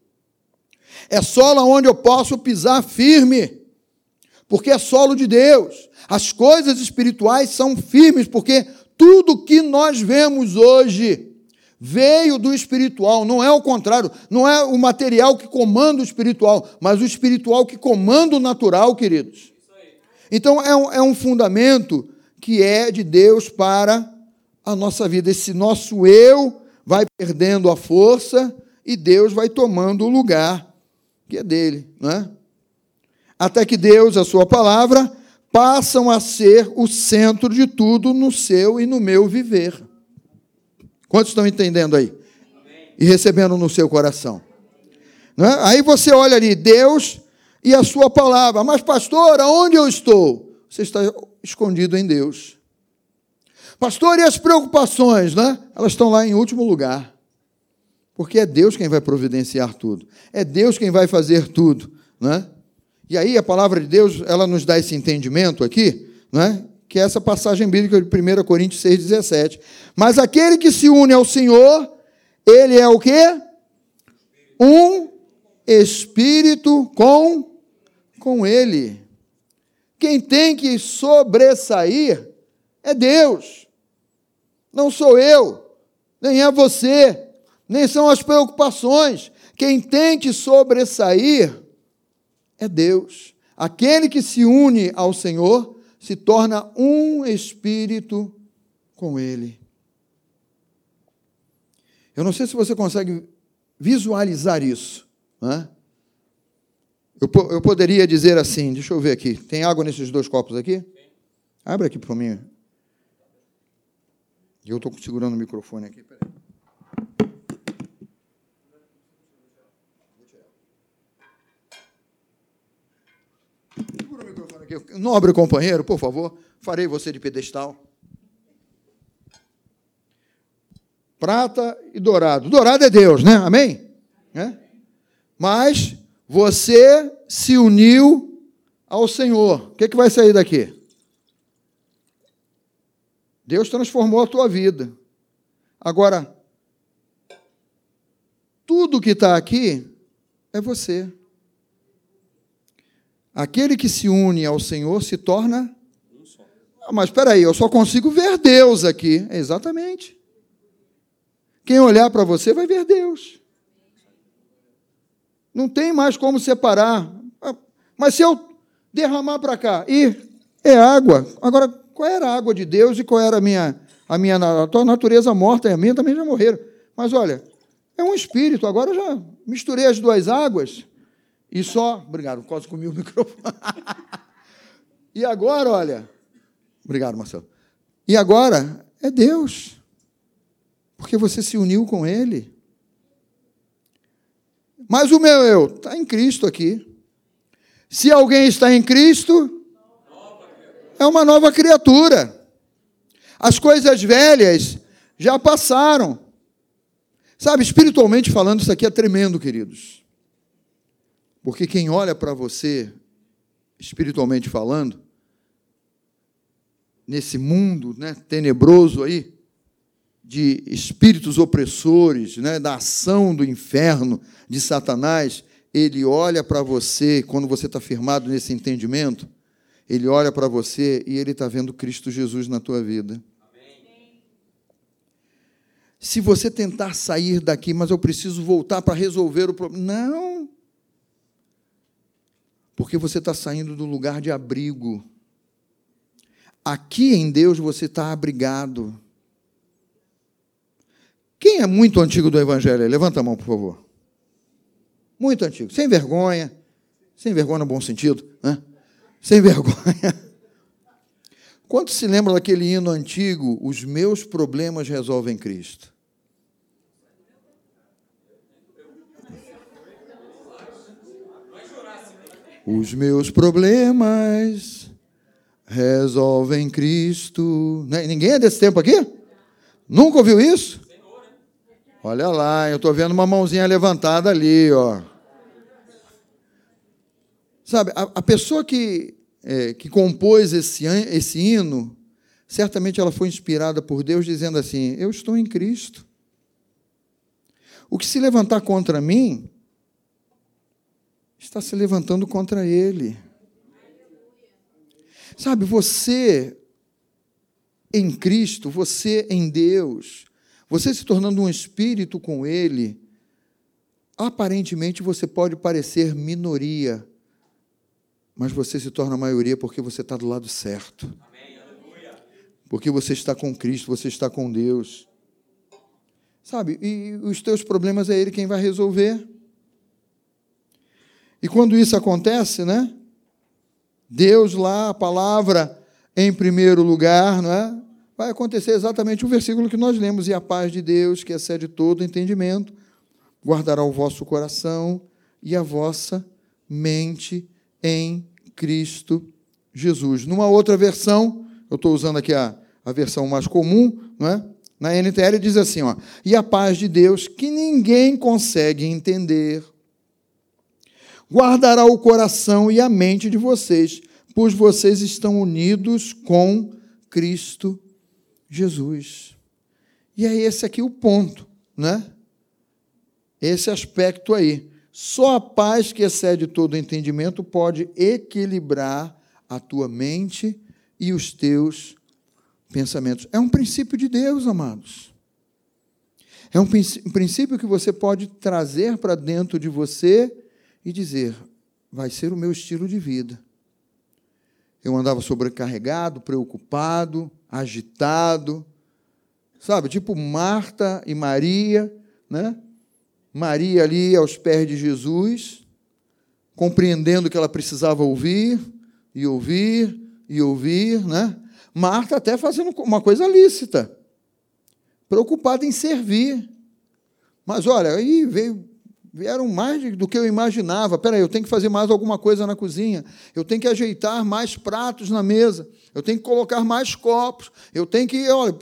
É solo onde eu posso pisar firme porque é solo de Deus. As coisas espirituais são firmes, porque tudo que nós vemos hoje veio do espiritual, não é o contrário, não é o material que comanda o espiritual, mas o espiritual que comanda o natural, queridos. Então é um, é um fundamento que é de Deus para a nossa vida. Esse nosso eu vai perdendo a força e Deus vai tomando o lugar que é dele, não é? até que Deus, a sua palavra, passam a ser o centro de tudo no seu e no meu viver. Quantos estão entendendo aí? E recebendo no seu coração. É? Aí você olha ali, Deus e a sua palavra. Mas, pastor, aonde eu estou? Você está escondido em Deus. Pastor, e as preocupações, né? Elas estão lá em último lugar. Porque é Deus quem vai providenciar tudo. É Deus quem vai fazer tudo, né? E aí a palavra de Deus, ela nos dá esse entendimento aqui, né? que é essa passagem bíblica de 1 Coríntios 6,17. Mas aquele que se une ao Senhor, ele é o quê? Um espírito com com ele. Quem tem que sobressair é Deus. Não sou eu, nem é você, nem são as preocupações. Quem tem que sobressair é Deus. Aquele que se une ao Senhor se torna um espírito com Ele. Eu não sei se você consegue visualizar isso. Né? Eu, eu poderia dizer assim, deixa eu ver aqui, tem água nesses dois copos aqui? Abre aqui para mim. Eu estou segurando o microfone aqui. Peraí. Segura o microfone aqui. Nobre companheiro, por favor, farei você de pedestal. Prata e dourado. Dourado é Deus, né? Amém? É? Mas você se uniu ao Senhor. O que, é que vai sair daqui? Deus transformou a tua vida. Agora, tudo que está aqui é você. Aquele que se une ao Senhor se torna. Ah, mas espera aí, eu só consigo ver Deus aqui. É exatamente. Quem olhar para você vai ver Deus. Não tem mais como separar. Mas se eu derramar para cá, e é água. Agora, qual era a água de Deus e qual era a minha, a minha a tua natureza morta e a minha também já morreram. Mas olha, é um espírito. Agora eu já misturei as duas águas e só. Obrigado, quase comi o microfone. e agora, olha. Obrigado, Marcelo. E agora é Deus. Porque você se uniu com Ele. Mas o meu eu está em Cristo aqui. Se alguém está em Cristo, é uma nova criatura. As coisas velhas já passaram. Sabe, espiritualmente falando, isso aqui é tremendo, queridos. Porque quem olha para você, espiritualmente falando, nesse mundo né, tenebroso aí, de espíritos opressores, né, da ação do inferno, de Satanás, ele olha para você, quando você está firmado nesse entendimento, ele olha para você e ele está vendo Cristo Jesus na tua vida. Amém. Se você tentar sair daqui, mas eu preciso voltar para resolver o problema. Não. Porque você está saindo do lugar de abrigo. Aqui em Deus você está abrigado. Quem é muito antigo do Evangelho? Levanta a mão, por favor. Muito antigo. Sem vergonha. Sem vergonha no bom sentido. Né? sem vergonha. Quanto se lembra daquele hino antigo? Os meus problemas resolvem Cristo. Os meus problemas resolvem Cristo. Né? Ninguém é desse tempo aqui? Nunca ouviu isso? Olha lá, eu estou vendo uma mãozinha levantada ali, ó. Sabe, a, a pessoa que, é, que compôs esse, esse hino, certamente ela foi inspirada por Deus dizendo assim: Eu estou em Cristo. O que se levantar contra mim, está se levantando contra Ele. Sabe, você em Cristo, você em Deus, você se tornando um espírito com Ele, aparentemente você pode parecer minoria mas você se torna maioria porque você está do lado certo. Porque você está com Cristo, você está com Deus. Sabe? E os teus problemas é Ele quem vai resolver. E quando isso acontece, né? Deus lá, a palavra em primeiro lugar, não é? Vai acontecer exatamente o versículo que nós lemos: e a paz de Deus, que excede todo entendimento, guardará o vosso coração e a vossa mente em Cristo Jesus. Numa outra versão, eu estou usando aqui a, a versão mais comum, não é? na NTL diz assim: ó, e a paz de Deus, que ninguém consegue entender, guardará o coração e a mente de vocês, pois vocês estão unidos com Cristo Jesus. E é esse aqui o ponto, né? Esse aspecto aí. Só a paz que excede todo entendimento pode equilibrar a tua mente e os teus pensamentos. É um princípio de Deus, amados. É um princípio que você pode trazer para dentro de você e dizer: vai ser o meu estilo de vida. Eu andava sobrecarregado, preocupado, agitado, sabe? Tipo Marta e Maria, né? Maria ali aos pés de Jesus, compreendendo que ela precisava ouvir e ouvir e ouvir, né? Marta até fazendo uma coisa lícita, preocupada em servir. Mas olha, aí veio vieram mais do que eu imaginava. Peraí, eu tenho que fazer mais alguma coisa na cozinha. Eu tenho que ajeitar mais pratos na mesa. Eu tenho que colocar mais copos. Eu tenho que, olha,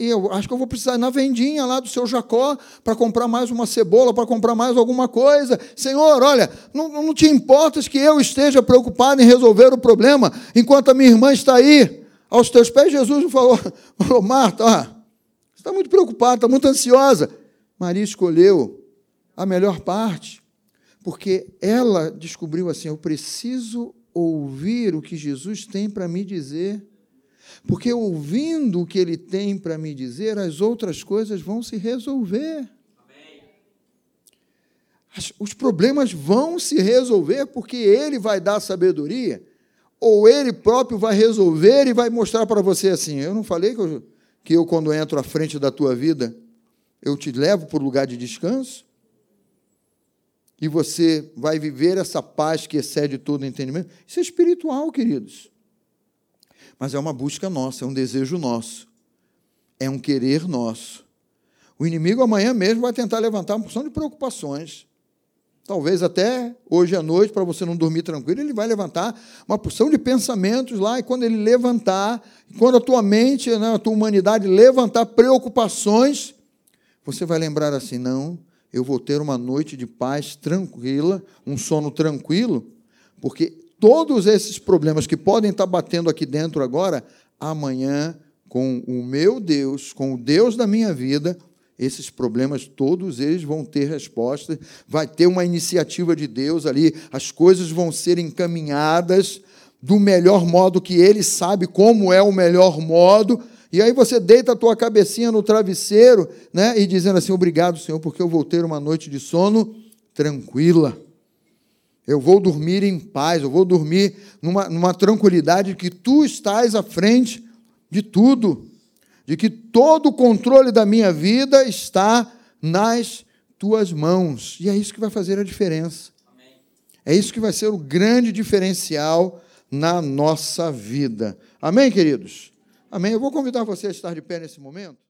eu acho que eu vou precisar ir na vendinha lá do seu Jacó para comprar mais uma cebola, para comprar mais alguma coisa. Senhor, olha, não, não te importas que eu esteja preocupado em resolver o problema enquanto a minha irmã está aí aos teus pés. Jesus falou, falou Marta, ó, você está muito preocupada, está muito ansiosa. Maria escolheu a melhor parte, porque ela descobriu assim: eu preciso ouvir o que Jesus tem para me dizer. Porque ouvindo o que ele tem para me dizer, as outras coisas vão se resolver. Os problemas vão se resolver porque ele vai dar sabedoria, ou ele próprio vai resolver e vai mostrar para você assim: eu não falei que eu, que eu, quando entro à frente da tua vida, eu te levo para o lugar de descanso? E você vai viver essa paz que excede todo entendimento. Isso é espiritual, queridos. Mas é uma busca nossa, é um desejo nosso, é um querer nosso. O inimigo amanhã mesmo vai tentar levantar uma porção de preocupações. Talvez até hoje à noite, para você não dormir tranquilo, ele vai levantar uma porção de pensamentos lá, e quando ele levantar, quando a tua mente, né, a tua humanidade levantar preocupações, você vai lembrar assim: não, eu vou ter uma noite de paz tranquila, um sono tranquilo, porque todos esses problemas que podem estar batendo aqui dentro agora, amanhã, com o meu Deus, com o Deus da minha vida, esses problemas, todos eles vão ter resposta, vai ter uma iniciativa de Deus ali, as coisas vão ser encaminhadas do melhor modo que Ele sabe como é o melhor modo, e aí você deita a tua cabecinha no travesseiro, né, e dizendo assim: "Obrigado, Senhor, porque eu vou ter uma noite de sono tranquila. Eu vou dormir em paz, eu vou dormir numa, numa tranquilidade que tu estás à frente de tudo, de que todo o controle da minha vida está nas tuas mãos. E é isso que vai fazer a diferença. É isso que vai ser o grande diferencial na nossa vida. Amém, queridos? Amém? Eu vou convidar você a estar de pé nesse momento.